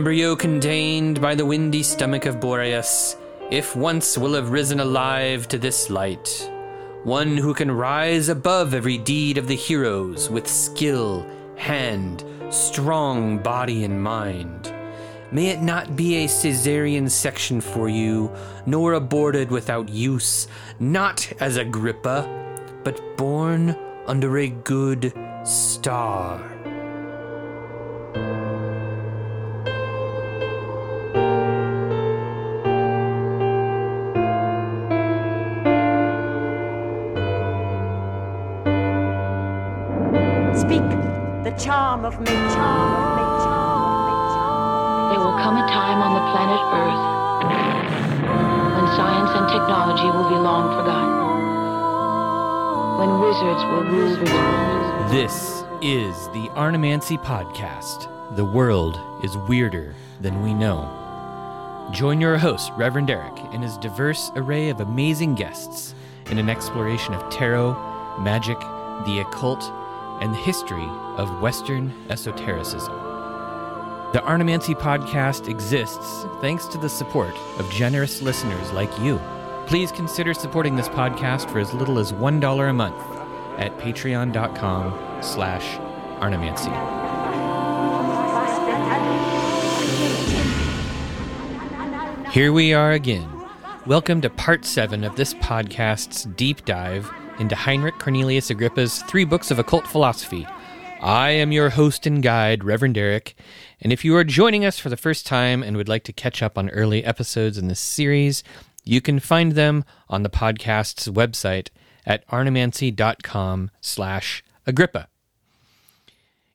Embryo contained by the windy stomach of Boreas, if once will have risen alive to this light. One who can rise above every deed of the heroes with skill, hand, strong body, and mind. May it not be a Caesarean section for you, nor aborted without use, not as Agrippa, but born under a good star. Of me. There will come a time on the planet Earth when science and technology will be long forgotten. When wizards will rule the world. This is the Arnemancy Podcast. The world is weirder than we know. Join your host, Reverend Erik, and his diverse array of amazing guests in an exploration of tarot, magic, the occult, and the history of Western esotericism. The Arnemancy Podcast exists thanks to the support of generous listeners like you. Please consider supporting this podcast for as little as $1 a month at patreon.com slash arnemancy. Here we are again. Welcome to part seven of this podcast's deep dive into Heinrich Cornelius Agrippa's three books of occult philosophy. I am your host and guide, Reverend Erik, and if you are joining us for the first time and would like to catch up on early episodes in this series, you can find them on the podcast's website at arnemancy.com slash Agrippa.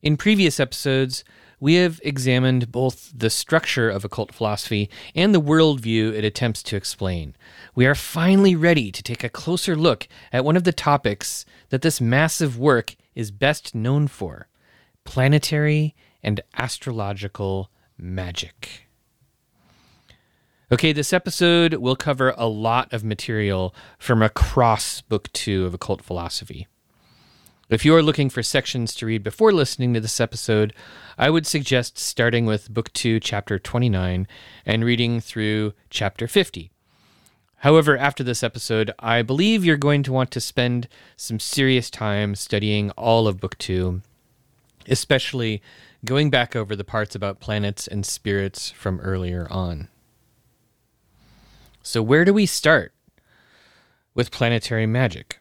In previous episodes, we have examined both the structure of occult philosophy and the worldview it attempts to explain. We are finally ready to take a closer look at one of the topics that this massive work is best known for planetary and astrological magic. Okay, this episode will cover a lot of material from across Book Two of Occult Philosophy. If you are looking for sections to read before listening to this episode, I would suggest starting with Book 2, Chapter 29, and reading through Chapter 50. However, after this episode, I believe you're going to want to spend some serious time studying all of Book 2, especially going back over the parts about planets and spirits from earlier on. So, where do we start? With planetary magic.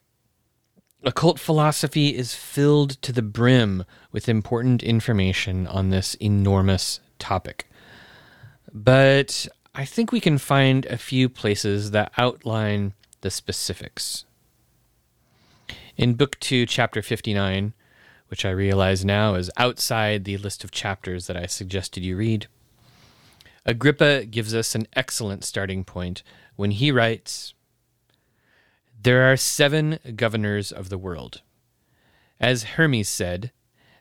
Occult philosophy is filled to the brim with important information on this enormous topic. But I think we can find a few places that outline the specifics. In Book 2, Chapter 59, which I realize now is outside the list of chapters that I suggested you read, Agrippa gives us an excellent starting point when he writes there are seven governors of the world. As Hermes said,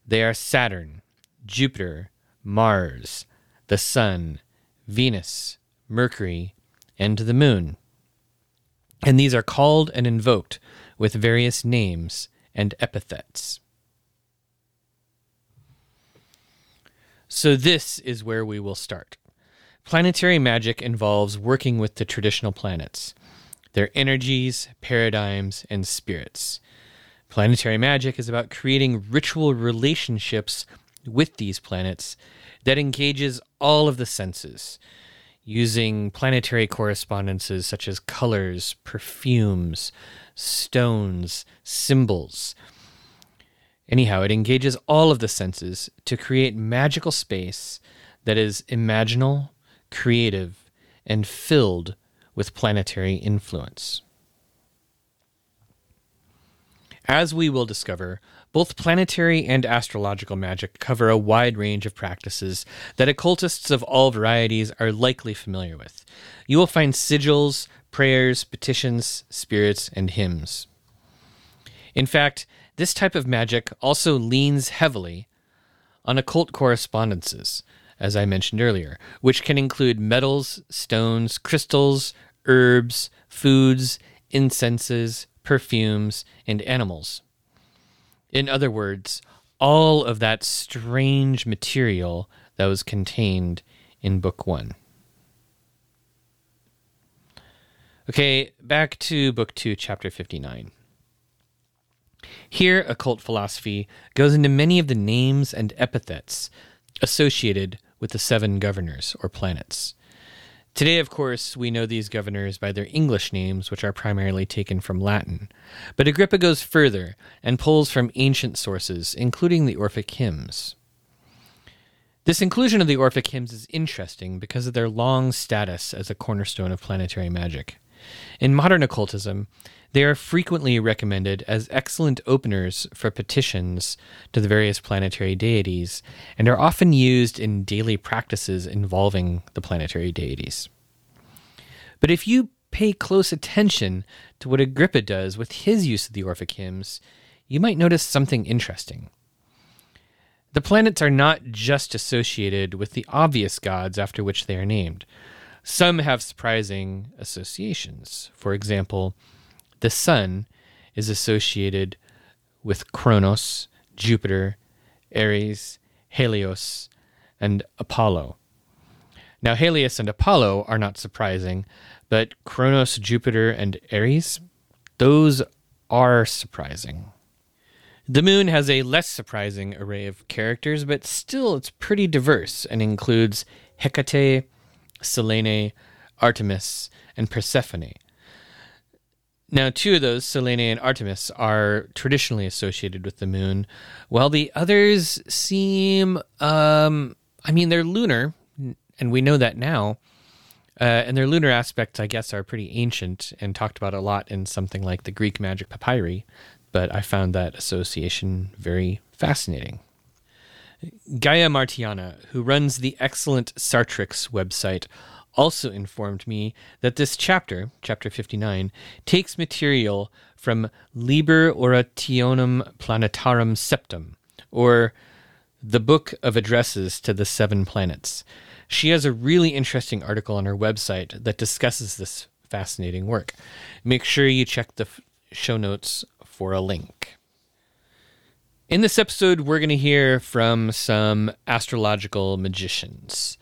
they are Saturn, Jupiter, Mars, the Sun, Venus, Mercury, and the Moon. And these are called and invoked with various names and epithets. So, this is where we will start. Planetary magic involves working with the traditional planets their energies, paradigms, and spirits. Planetary magic is about creating ritual relationships with these planets that engages all of the senses, using planetary correspondences such as colors, perfumes, stones, symbols. Anyhow, it engages all of the senses to create magical space that is imaginal, creative, and filled with planetary influence. As we will discover, both planetary and astrological magic cover a wide range of practices that occultists of all varieties are likely familiar with. You will find sigils, prayers, petitions, spirits, and hymns. In fact, this type of magic also leans heavily on occult correspondences, as I mentioned earlier, which can include metals, stones, crystals, herbs, foods, incenses, perfumes, and animals. In other words, all of that strange material that was contained in Book 1. Okay, back to Book 2, Chapter 59. Here, occult philosophy goes into many of the names and epithets associated with the seven governors or planets. Today, of course, we know these governors by their English names, which are primarily taken from Latin. But Agrippa goes further and pulls from ancient sources, including the Orphic hymns. This inclusion of the Orphic hymns is interesting because of their long status as a cornerstone of planetary magic. In modern occultism, they are frequently recommended as excellent openers for petitions to the various planetary deities and are often used in daily practices involving the planetary deities. But if you pay close attention to what Agrippa does with his use of the Orphic hymns, you might notice something interesting. The planets are not just associated with the obvious gods after which they are named. Some have surprising associations. For example, the sun is associated with Kronos, Jupiter, Ares, Helios, and Apollo. Now, Helios and Apollo are not surprising, but Kronos, Jupiter, and Ares, those are surprising. The moon has a less surprising array of characters, but still it's pretty diverse and includes Hecate, Selene, Artemis, and Persephone. Now, two of those, Selene and Artemis, are traditionally associated with the moon, while the others seem, um, I mean, they're lunar, and we know that now. Uh, and their lunar aspects, I guess, are pretty ancient and talked about a lot in something like the Greek magic papyri, but I found that association very fascinating. Gaia Martiana, who runs the excellent Sartrix website, also informed me that this chapter, chapter 59, takes material from Liber Orationum Planetarum Septem, or the Book of Addresses to the Seven Planets. She has a really interesting article on her website that discusses this fascinating work. Make sure you check the show notes for a link. In this episode, we're going to hear from some astrological magicians.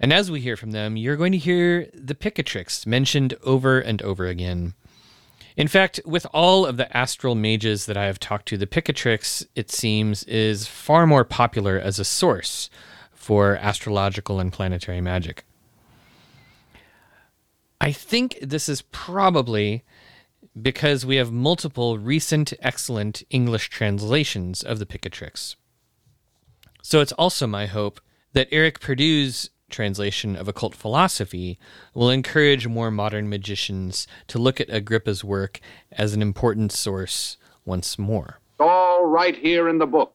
And as we hear from them, you're going to hear the Picatrix mentioned over and over again. In fact, with all of the astral mages that I have talked to, the Picatrix, it seems, is far more popular as a source for astrological and planetary magic. I think this is probably because we have multiple recent excellent English translations of the Picatrix. So it's also my hope that Eric Purdue's translation of occult philosophy will encourage more modern magicians to look at Agrippa's work as an important source once more. All right here in the book.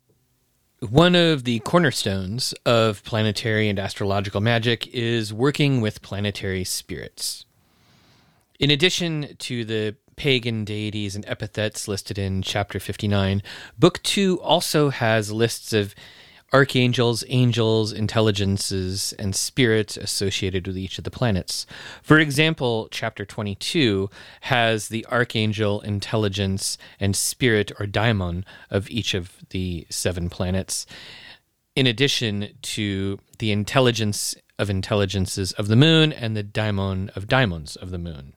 One of the cornerstones of planetary and astrological magic is working with planetary spirits. In addition to the pagan deities and epithets listed in chapter 59, Book 2 also has lists of archangels, angels, intelligences, and spirits associated with each of the planets. For example, chapter 22 has the archangel, intelligence, and spirit or daimon of each of the seven planets, in addition to the intelligence of intelligences of the moon and the daimon of daimons of the moon.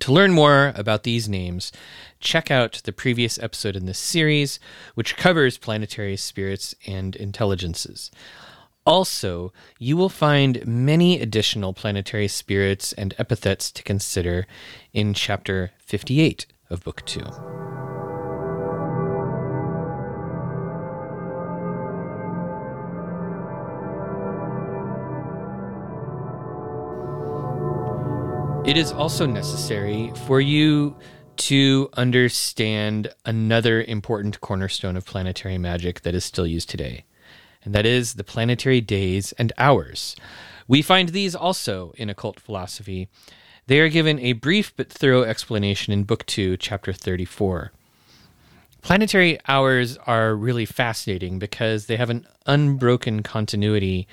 To learn more about these names, check out the previous episode in this series, which covers planetary spirits and intelligences. Also, you will find many additional planetary spirits and epithets to consider in chapter 58 of Book 2. It is also necessary for you to understand another important cornerstone of planetary magic that is still used today, and that is the planetary days and hours. We find these also in occult philosophy. They are given a brief but thorough explanation in Book 2, Chapter 34. Planetary hours are really fascinating because they have an unbroken continuity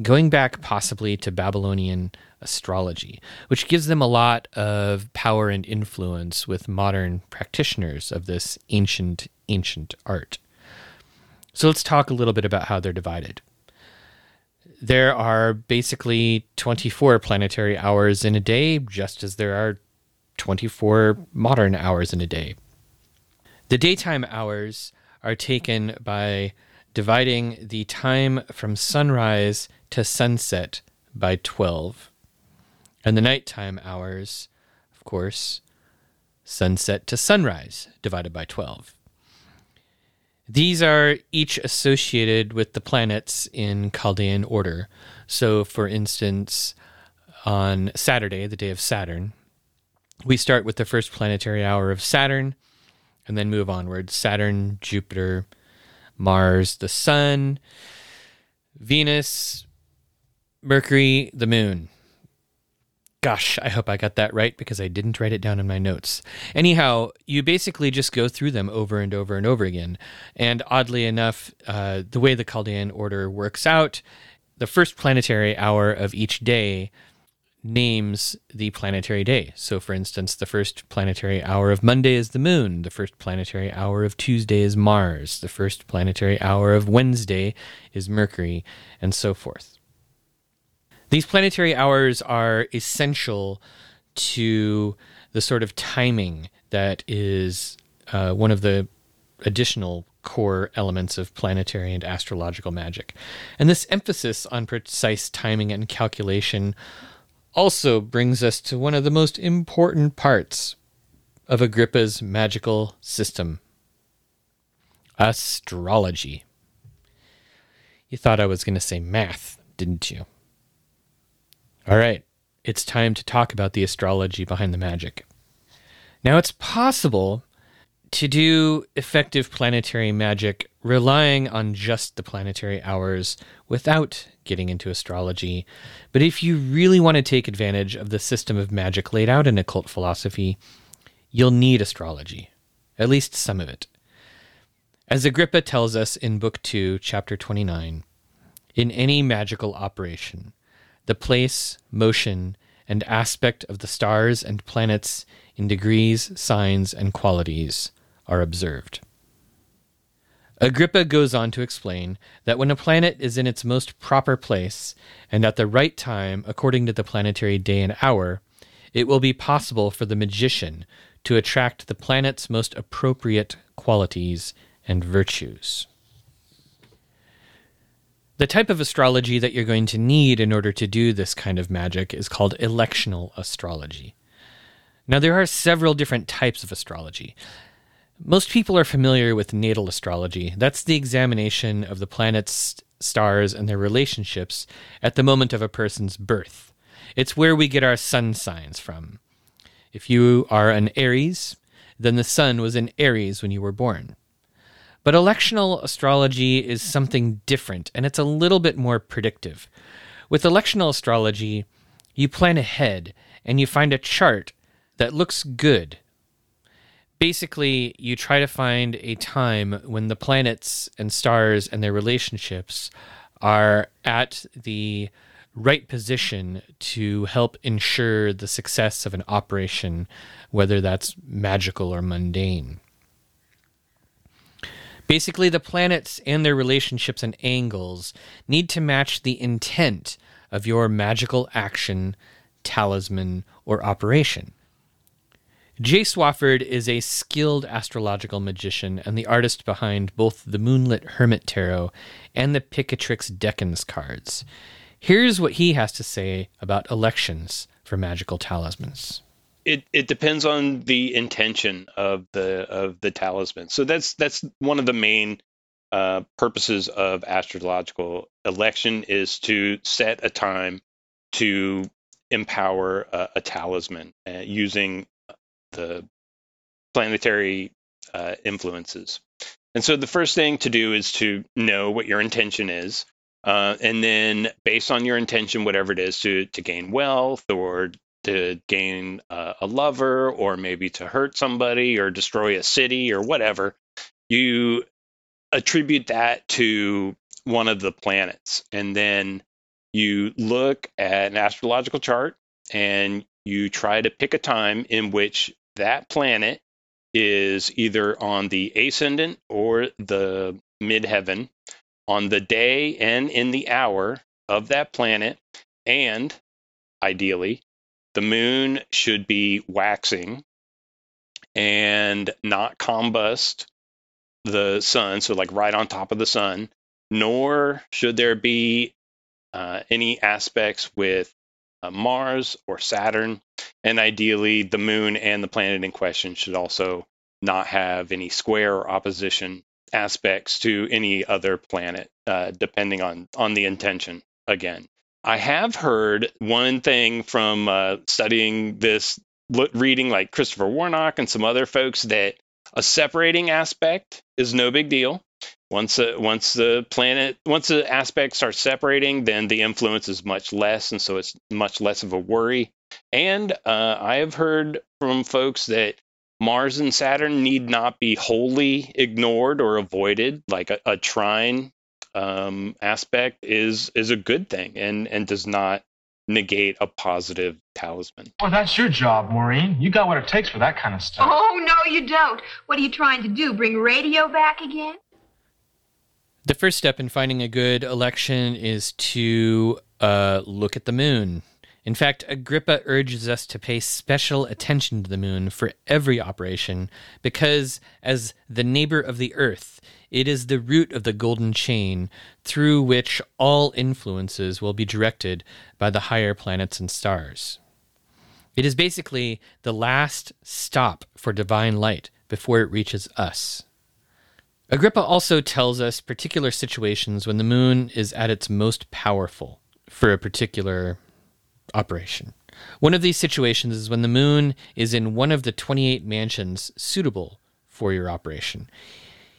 going back possibly to Babylonian astrology, which gives them a lot of power and influence with modern practitioners of this ancient, ancient art. So let's talk a little bit about how they're divided. There are basically 24 planetary hours in a day, just as there are 24 modern hours in a day. The daytime hours are taken by dividing the time from sunrise to sunset by 12. And the nighttime hours, of course, sunset to sunrise divided by 12. These are each associated with the planets in Chaldean order. So, for instance, on Saturday, the day of Saturn, we start with the first planetary hour of Saturn and then move onward Saturn, Jupiter, Mars, the Sun, Venus, Mercury, the Moon. Gosh, I hope I got that right because I didn't write it down in my notes. Anyhow, you basically just go through them over and over and over again. And oddly enough, uh, the way the Chaldean order works out, the first planetary hour of each day names the planetary day. So, for instance, the first planetary hour of Monday is the moon, the first planetary hour of Tuesday is Mars, the first planetary hour of Wednesday is Mercury, and so forth. These planetary hours are essential to the sort of timing that is uh, one of the additional core elements of planetary and astrological magic. And this emphasis on precise timing and calculation also brings us to one of the most important parts of Agrippa's magical system astrology. You thought I was going to say math, didn't you? All right, it's time to talk about the astrology behind the magic. Now, it's possible to do effective planetary magic relying on just the planetary hours without getting into astrology. But if you really want to take advantage of the system of magic laid out in occult philosophy, you'll need astrology, at least some of it. As Agrippa tells us in Book 2, Chapter 29, in any magical operation, the place, motion, and aspect of the stars and planets in degrees, signs, and qualities are observed. Agrippa goes on to explain that when a planet is in its most proper place and at the right time according to the planetary day and hour, it will be possible for the magician to attract the planet's most appropriate qualities and virtues. The type of astrology that you're going to need in order to do this kind of magic is called electional astrology. Now, there are several different types of astrology. Most people are familiar with natal astrology. That's the examination of the planets, stars, and their relationships at the moment of a person's birth. It's where we get our sun signs from. If you are an Aries, then the sun was in Aries when you were born. But electional astrology is something different, and it's a little bit more predictive. With electional astrology, you plan ahead and you find a chart that looks good. Basically, you try to find a time when the planets and stars and their relationships are at the right position to help ensure the success of an operation, whether that's magical or mundane. Basically, the planets and their relationships and angles need to match the intent of your magical action, talisman, or operation. Jay Swafford is a skilled astrological magician and the artist behind both the Moonlit Hermit Tarot and the Picatrix Decans cards. Here's what he has to say about elections for magical talismans it it depends on the intention of the of the talisman. So that's that's one of the main uh, purposes of astrological election is to set a time to empower a, a talisman uh, using the planetary uh, influences. And so the first thing to do is to know what your intention is. Uh, and then based on your intention, whatever it is, to to gain wealth or to gain uh, a lover or maybe to hurt somebody or destroy a city or whatever, you attribute that to one of the planets. And then you look at an astrological chart and you try to pick a time in which that planet is either on the ascendant or the midheaven on the day and in the hour of that planet, and ideally, the moon should be waxing and not combust the sun, so like right on top of the sun, nor should there be uh, any aspects with uh, Mars or Saturn, and ideally the moon and the planet in question should also not have any square or opposition aspects to any other planet, uh, depending on on the intention. Again, I have heard one thing from uh, studying this, reading like Christopher Warnock and some other folks that a separating aspect is no big deal. Once a, once the planet once the aspects are separating, then the influence is much less, and so it's much less of a worry. And uh, I have heard from folks that Mars and Saturn need not be wholly ignored or avoided. Like a, a trine um, aspect is is a good thing and and does not negate a positive talisman. Well, that's your job, Maureen. You got what it takes for that kind of stuff. Oh, no, you don't. What are you trying to do? Bring radio back again? The first step in finding a good election is to uh, look at the moon. In fact, Agrippa urges us to pay special attention to the moon for every operation because, as the neighbor of the earth, it is the root of the golden chain through which all influences will be directed by the higher planets and stars. It is basically the last stop for divine light before it reaches us. Agrippa also tells us particular situations when the moon is at its most powerful for a particular operation. One of these situations is when the moon is in one of the 28 mansions suitable for your operation.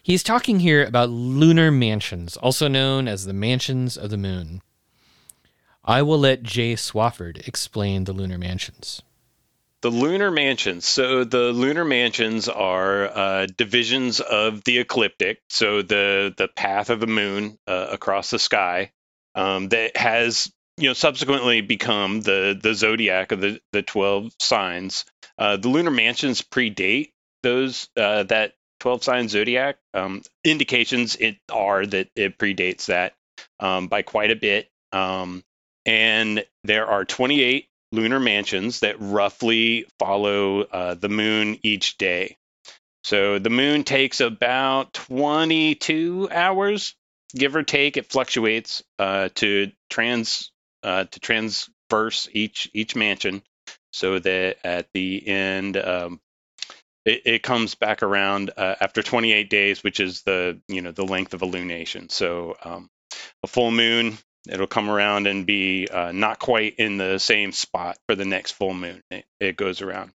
He's talking here about lunar mansions, also known as the mansions of the moon. I will let Jay Swafford explain the lunar mansions. The lunar mansions. So the lunar mansions are uh, divisions of the ecliptic, so the the path of the moon uh, across the sky um, that has you know subsequently become the the zodiac of the the 12 signs. Uh, the lunar mansions predate those uh, that 12 sign zodiac. Um, indications it are that it predates that um, by quite a bit. Um, and there are 28 lunar mansions that roughly follow uh, the moon each day so the moon takes about 22 hours give or take it fluctuates uh, to trans uh, to transverse each each mansion, so that at the end um, it, it, comes back around uh, after 28 days, which is the you know the length of a lunation. So um, a full moon, it'll come around and be uh, not quite in the same spot for the next full moon. It, it goes around.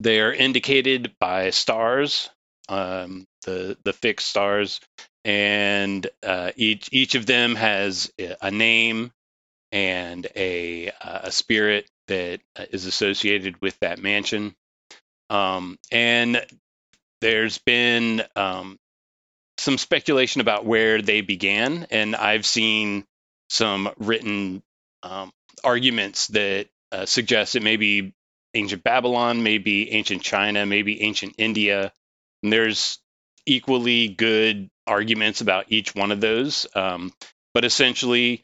They are indicated by stars, um, the the fixed stars, and uh, each each of them has a name and a, uh, a spirit that uh, associated with that mansion. Um, and there's been um, some speculation about where they began, and I've seen some written um, arguments that uh, suggest it may be ancient Babylon, maybe ancient China, maybe ancient India. And there's equally good arguments about each one of those. Um, but essentially,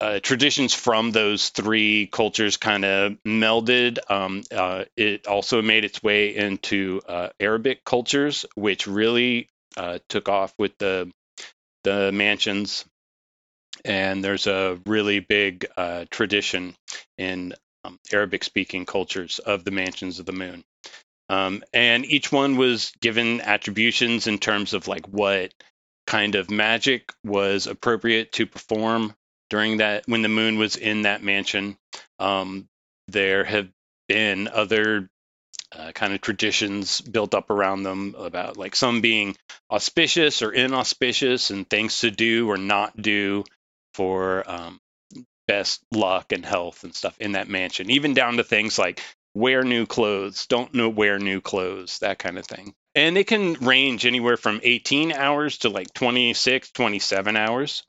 uh, traditions from those three cultures kind of melded. Um, uh, it also made its way into uh, Arabic cultures, which really uh, took off with the the mansions. And there's a really big uh, tradition in um, Arabic-speaking cultures of the mansions of the moon. Um, and each one was given attributions in terms of like what kind of magic was appropriate to perform during that when the moon was in that mansion. Um, there have been other uh, kind of traditions built up around them about like some being auspicious or inauspicious and things to do or not do for um, best luck and health and stuff in that mansion, even down to things like wear new clothes, don't know wear new clothes, that kind of thing. And it can range anywhere from 18 hours to like 26, 27 hours.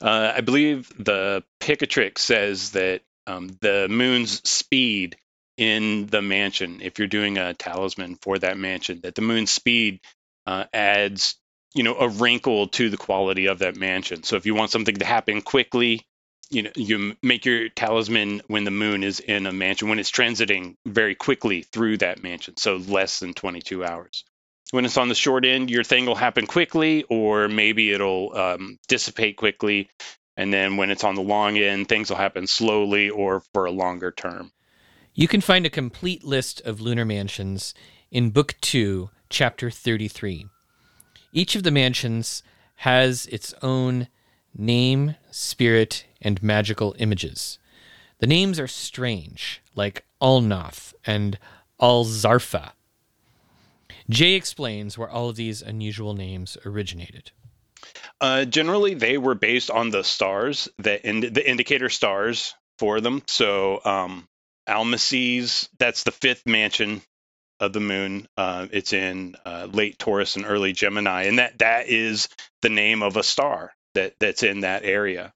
Uh, I believe the Picatrix says that um, the moon's speed in the mansion, if you're doing a talisman for that mansion, that the moon's speed uh, adds you know a wrinkle to the quality of that mansion. So if you want something to happen quickly, you know you make your talisman when the moon is in a mansion when it's transiting very quickly through that mansion, so less than 22 hours. When it's on the short end, your thing will happen quickly, or maybe it'll um, dissipate quickly. And then when it's on the long end, things will happen slowly or for a longer term. You can find a complete list of lunar mansions in Book 2, Chapter 33. Each of the mansions has its own name, spirit, and magical images. The names are strange, like Alnath and Alzarfa. Jay explains where all of these unusual names originated. Uh, generally, they were based on the stars, the, ind- the indicator stars for them. So, um, Almacles, that's the fifth mansion of the moon. Uh, it's in uh, late Taurus and early Gemini, and that that is the name of a star that that's in that area.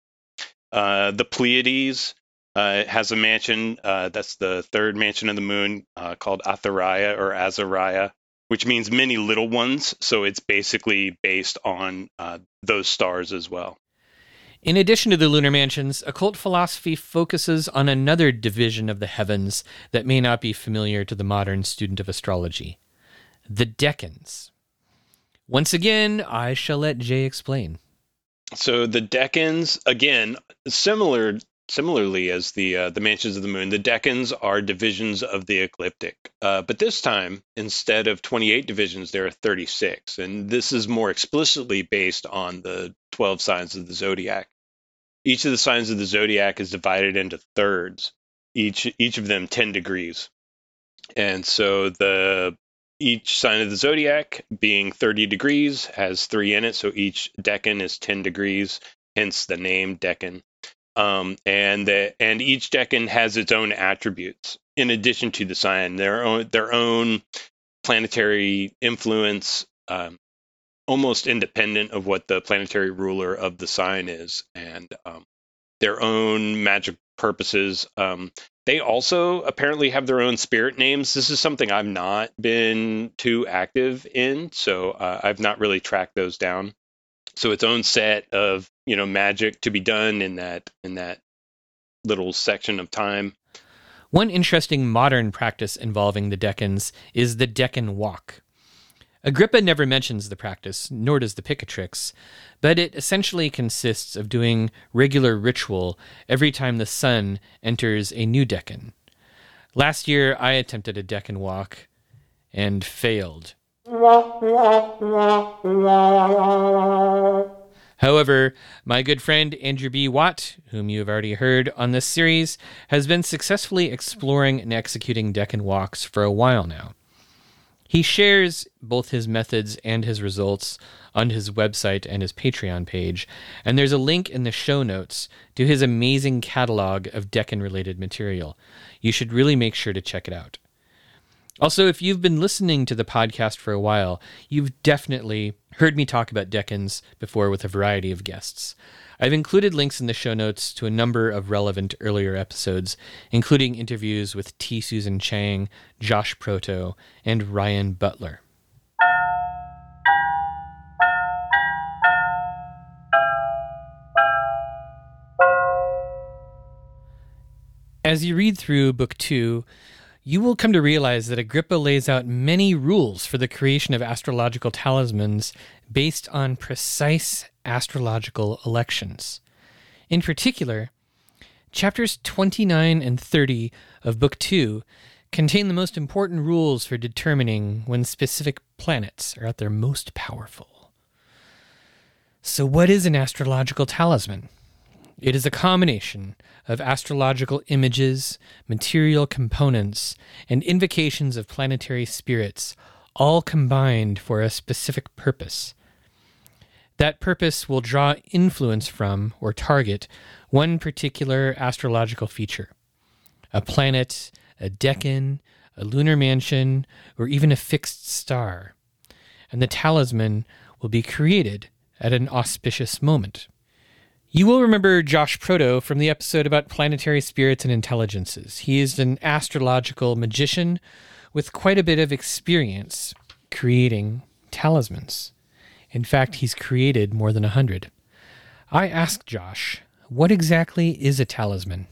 Uh, the Pleiades uh, has a mansion. Uh, that's the third mansion of the moon uh, called Athariah or Azariah, which means many little ones. So it's basically based on those stars as well. In addition to the lunar mansions, occult philosophy focuses on another division of the heavens that may not be familiar to the modern student of astrology the decans. Once again, I shall let Jay explain. So the decans, again, similar similarly as the uh, the mansions of the moon, the decans are divisions of the ecliptic. Uh, but this time, instead of 28 divisions, there are 36, and this is more explicitly based on the 12 signs of the zodiac. Each of the signs of the zodiac is divided into thirds, each each of them 10 degrees. And so the each sign of the zodiac being 30 degrees has three in it, so each decan is 10 degrees, hence the name decan. Um, and the, and each decan has its own attributes in addition to the sign, their own their own planetary influence, um, almost independent of what the planetary ruler of the sign is, and um, their own magic purposes. Um, they also apparently have their own spirit names. This is something I've not been too active in, so uh, I've not really tracked those down. So its own set of you know magic to be done in that in that little section of time. One interesting modern practice involving the decans is the decan walk. Agrippa never mentions the practice, nor does the Picatrix, but it essentially consists of doing regular ritual every time the sun enters a new decan. Last year, I attempted a decan walk and failed. However, my good friend Andrew B. Watt, whom you have already heard on this series, has been successfully exploring and executing decan walks for a while now. He shares both his methods and his results on his website and his Patreon page, and there's a link in the show notes to his amazing catalog of decan related material. You should really make sure to check it out. Also, if you've been listening to the podcast for a while, you've definitely heard me talk about Decans before with a variety of guests. I've included links in the show notes to a number of relevant earlier episodes, including interviews with T. Susan Chang, Josh Proto, and Ryan Butler. As you read through Book Two, you will come to realize that Agrippa lays out many rules for the creation of astrological talismans based on precise astrological elections. In particular, chapters 29 and 30 of Book 2 contain the most important rules for determining when specific planets are at their most powerful. So, what is an astrological talisman? It is a combination of astrological images, material components, and invocations of planetary spirits, all combined for a specific purpose. That purpose will draw influence from or target one particular astrological feature a planet, a decan, a lunar mansion, or even a fixed star. And the talisman will be created at an auspicious moment. You will remember Josh Proto from the episode about planetary spirits and intelligences. He is an astrological magician with quite a bit of experience creating talismans. In fact, he's created more than a hundred. I asked Josh, what exactly is a talisman?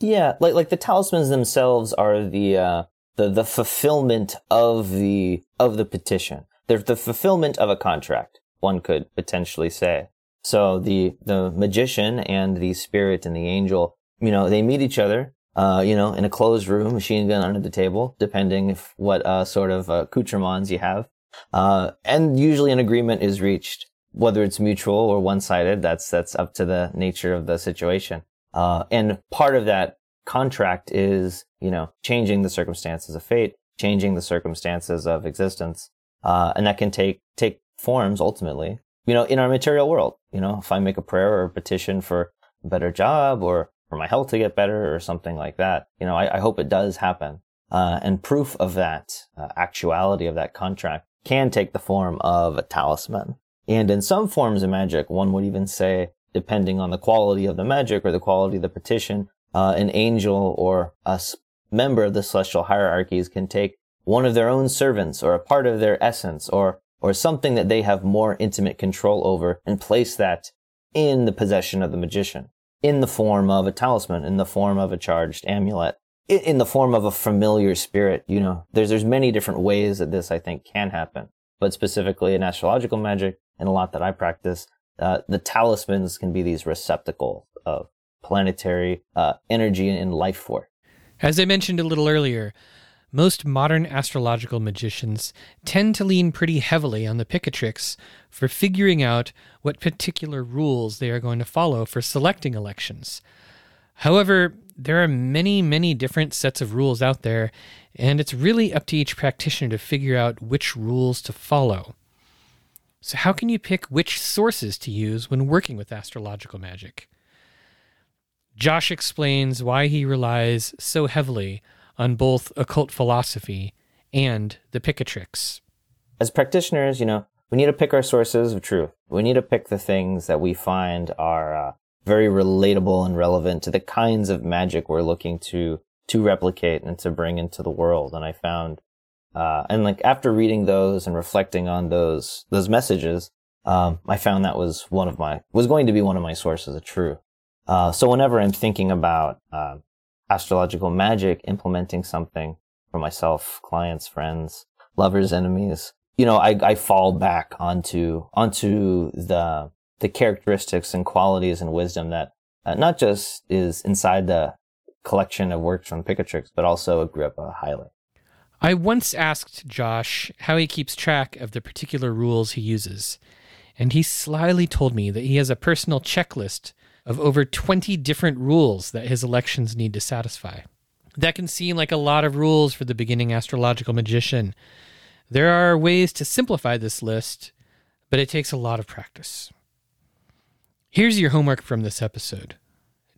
Yeah, like like the talismans themselves are the uh, the the fulfillment of the of the petition. They're the fulfillment of a contract. One could potentially say. So the the magician and the spirit and the angel, you know, they meet each other, uh, you know, in a closed room, machine gun under the table, depending if what uh, sort of uh, accoutrements you have, uh, and usually an agreement is reached, whether it's mutual or one sided. That's that's up to the nature of the situation. Uh, and part of that contract is, you know, changing the circumstances of fate, changing the circumstances of existence. Uh, and that can take, take forms ultimately, you know, in our material world. You know, if I make a prayer or a petition for a better job or for my health to get better or something like that, you know, I, I hope it does happen. Uh, and proof of that uh, actuality of that contract can take the form of a talisman. And in some forms of magic, one would even say, depending on the quality of the magic or the quality of the petition, uh, an angel or a member of the celestial hierarchies can take one of their own servants or a part of their essence or or something that they have more intimate control over and place that in the possession of the magician in the form of a talisman in the form of a charged amulet in the form of a familiar spirit you know there's there's many different ways that this i think can happen but specifically in astrological magic and a lot that i practice uh, the talismans can be these receptacles of planetary uh, energy and life force. As I mentioned a little earlier, most modern astrological magicians tend to lean pretty heavily on the Picatrix for figuring out what particular rules they are going to follow for selecting elections. However, there are many, many different sets of rules out there, and it's really up to each practitioner to figure out which rules to follow. So, how can you pick which sources to use when working with astrological magic? Josh explains why he relies so heavily on both occult philosophy and the Picatrix. As practitioners, you know, we need to pick our sources of truth. We need to pick the things that we find are uh, very relatable and relevant to the kinds of magic we're looking to to replicate and to bring into the world. And I found, uh, and like after reading those and reflecting on those those messages, um, I found that was one of my was going to be one of my sources of truth. Uh, so whenever I'm thinking about uh, astrological magic, implementing something for myself, clients, friends, lovers, enemies, you know, I, I fall back onto onto the the characteristics and qualities and wisdom that uh, not just is inside the collection of works from Picatrix, but also Agrippa highly. I once asked Josh how he keeps track of the particular rules he uses, and he slyly told me that he has a personal checklist of over 20 different rules that his elections need to satisfy. That can seem like a lot of rules for the beginning astrological magician. There are ways to simplify this list, but it takes a lot of practice. Here's your homework from this episode.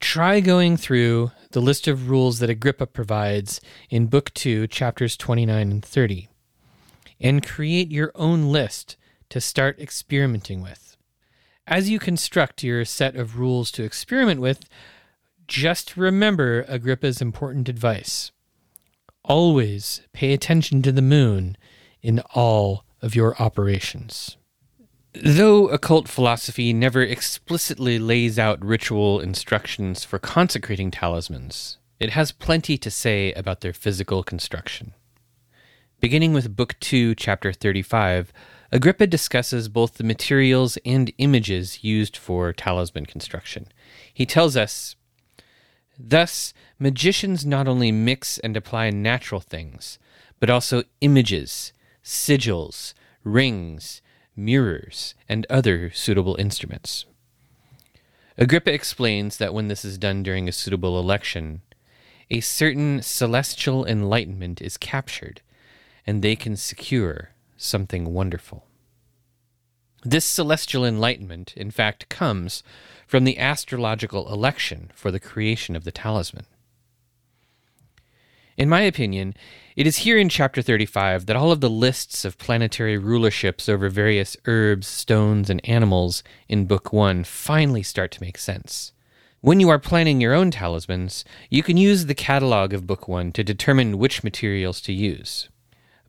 Try going through the list of rules that Agrippa provides in Book 2, chapters 29 and 30, and create your own list to start experimenting with. As you construct your set of rules to experiment with, just remember Agrippa's important advice. Always pay attention to the moon in all of your operations. Though occult philosophy never explicitly lays out ritual instructions for consecrating talismans, it has plenty to say about their physical construction. Beginning with Book 2, Chapter 35, Agrippa discusses both the materials and images used for talisman construction. He tells us Thus, magicians not only mix and apply natural things, but also images, sigils, rings, mirrors, and other suitable instruments. Agrippa explains that when this is done during a suitable election, a certain celestial enlightenment is captured, and they can secure something wonderful. This celestial enlightenment, in fact, comes from the astrological election for the creation of the talisman. In my opinion, it is here in chapter 35 that all of the lists of planetary rulerships over various herbs, stones, and animals in Book 1 finally start to make sense. When you are planning your own talismans, you can use the catalog of Book 1 to determine which materials to use.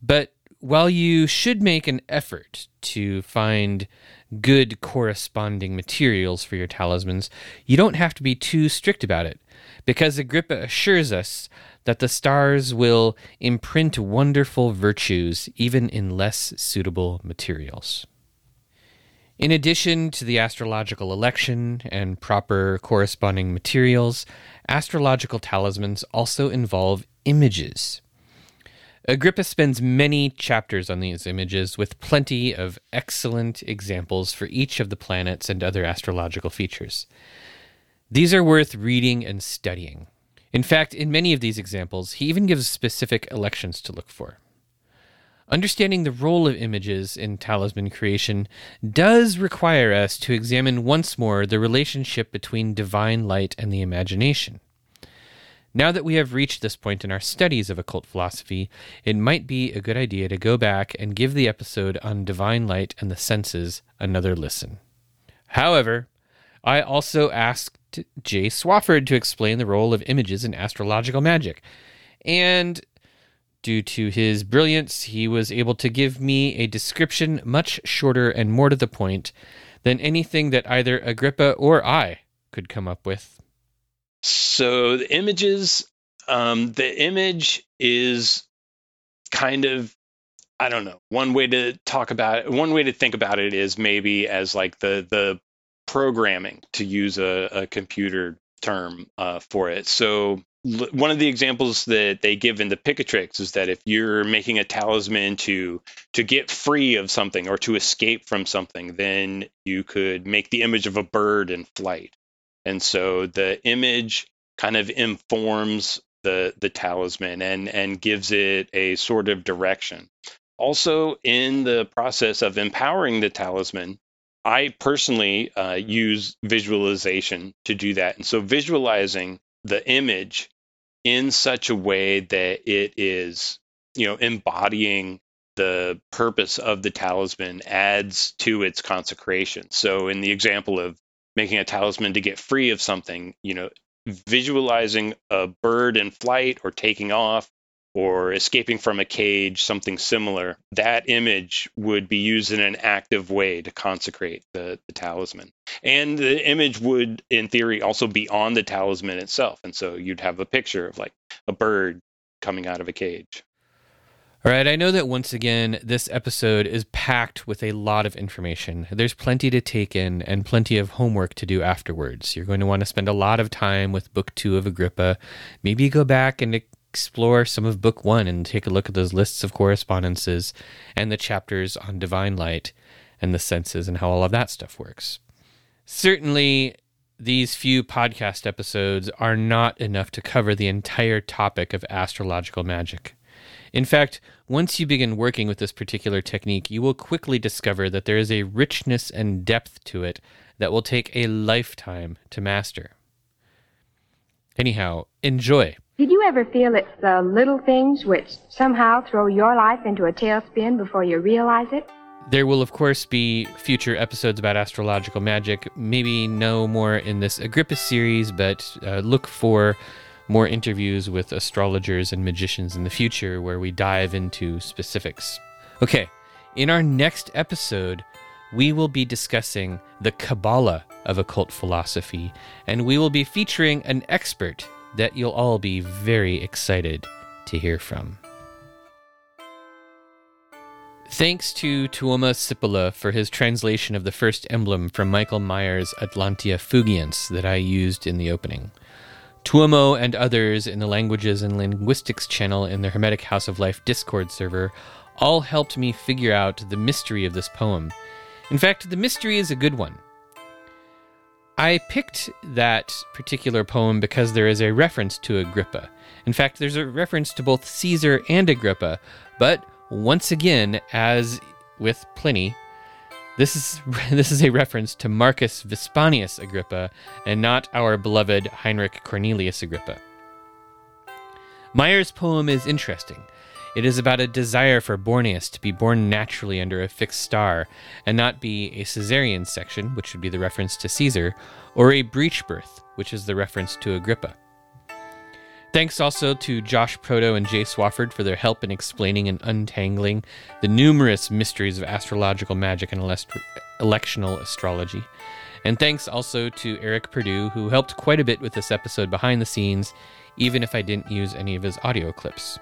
But while you should make an effort to find good corresponding materials for your talismans, you don't have to be too strict about it, because Agrippa assures us that the stars will imprint wonderful virtues even in less suitable materials. In addition to the astrological election and proper corresponding materials, astrological talismans also involve images. Agrippa spends many chapters on these images with plenty of excellent examples for each of the planets and other astrological features. These are worth reading and studying. In fact, in many of these examples, he even gives specific elections to look for. Understanding the role of images in talisman creation does require us to examine once more the relationship between divine light and the imagination. Now that we have reached this point in our studies of occult philosophy, it might be a good idea to go back and give the episode on divine light and the senses another listen. However, I also asked Jay Swafford to explain the role of images in astrological magic. And due to his brilliance, he was able to give me a description much shorter and more to the point than anything that either Agrippa or I could come up with. So the images, um, the image is kind of, I don't know. One way to talk about it, one way to think about it is maybe as like the the programming, to use a, a computer term uh, for it. So l- one of the examples that they give in the Picatrix is that if you're making a talisman to to get free of something or to escape from something, then you could make the image of a bird in flight. And so the image kind of informs the the talisman and and gives it a sort of direction. Also, in the process of empowering the talisman, I personally uh, use visualization to do that. And so, visualizing the image in such a way that it is, you know, embodying the purpose of the talisman adds to its consecration. So, in the example of making a talisman to get free of something, you know, visualizing a bird in flight or taking off or escaping from a cage, something similar, that image would be used in an active way to consecrate the, the, talisman. And the image would, in theory, also be on the talisman itself. And so you'd have a picture of like a bird coming out of a cage. All right, I know that once again, this episode is packed with a lot of information. There's plenty to take in and plenty of homework to do afterwards. You're going to want to spend a lot of time with Book Two of Agrippa. Maybe go back and explore some of Book One and take a look at those lists of correspondences and the chapters on divine light and the senses and how all of that stuff works. Certainly, these few podcast episodes are not enough to cover the entire topic of astrological magic. In fact, once you begin working with this particular technique, you will quickly discover that there is a richness and depth to it that will take a lifetime to master. Anyhow, enjoy. Did you ever feel it's the little things which somehow throw your life into a tailspin before you realize it? There will, of course, be future episodes about astrological magic. Maybe no more in this Agrippa series, but uh, look for more interviews with astrologers and magicians in the future where we dive into specifics. Okay, in our next episode, we will be discussing the Kabbalah of occult philosophy, and we will be featuring an expert that you'll all be very excited to hear from. Thanks to Tuomo Sipilä for his translation of the first emblem from Michael Maier's Atalanta Fugiens that I used in the opening. Tuomo and others in the Languages and Linguistics channel in the Hermetic House of Life Discord server all helped me figure out the mystery of this poem. In fact, the mystery is a good one. I picked that particular poem because there is a reference to Agrippa. In fact, there's a reference to both Caesar and Agrippa, but once again, as with Pliny, this is this is a reference to Marcus Vipsanius Agrippa and not our beloved Heinrich Cornelius Agrippa. Maier's poem is interesting. It is about a desire for Boreas to be born naturally under a fixed star and not be a caesarean section, which would be the reference to Caesar, or a breech birth, which is the reference to Agrippa. Thanks also to Josh Proto and Jay Swafford for their help in explaining and untangling the numerous mysteries of astrological magic and elest- electional astrology. And thanks also to Erik Purdue, who helped quite a bit with this episode behind the scenes, even if I didn't use any of his audio clips.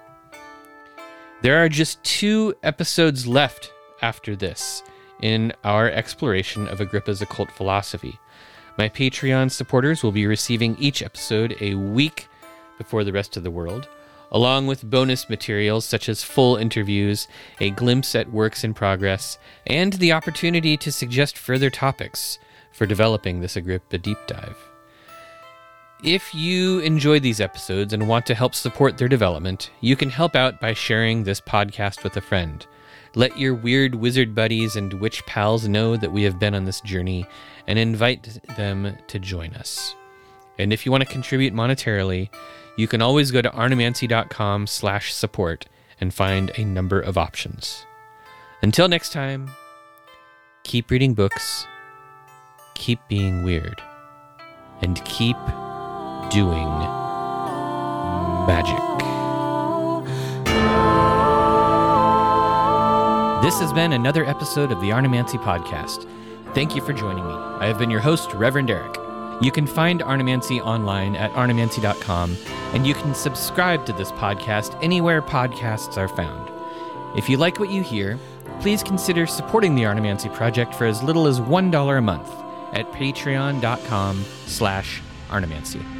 There are just two episodes left after this in our exploration of Agrippa's occult philosophy. My Patreon supporters will be receiving each episode a week before the rest of the world, along with bonus materials such as full interviews, a glimpse at works in progress, and the opportunity to suggest further topics for developing this Agrippa deep dive. If you enjoy these episodes and want to help support their development, you can help out by sharing this podcast with a friend. Let your weird wizard buddies and witch pals know that we have been on this journey and invite them to join us. And if you want to contribute monetarily, you can always go to arnemancy.com slash support and find a number of options. Until next time, keep reading books, keep being weird, and keep doing magic. This has been another episode of the Arnemancy Podcast. Thank you for joining me. I have been your host, Reverend Erik. You can find Arnemancy online at arnemancy.com, and you can subscribe to this podcast anywhere podcasts are found. If you like what you hear, please consider supporting the Arnemancy Project for as little as $1 a month at patreon.com slash arnemancy.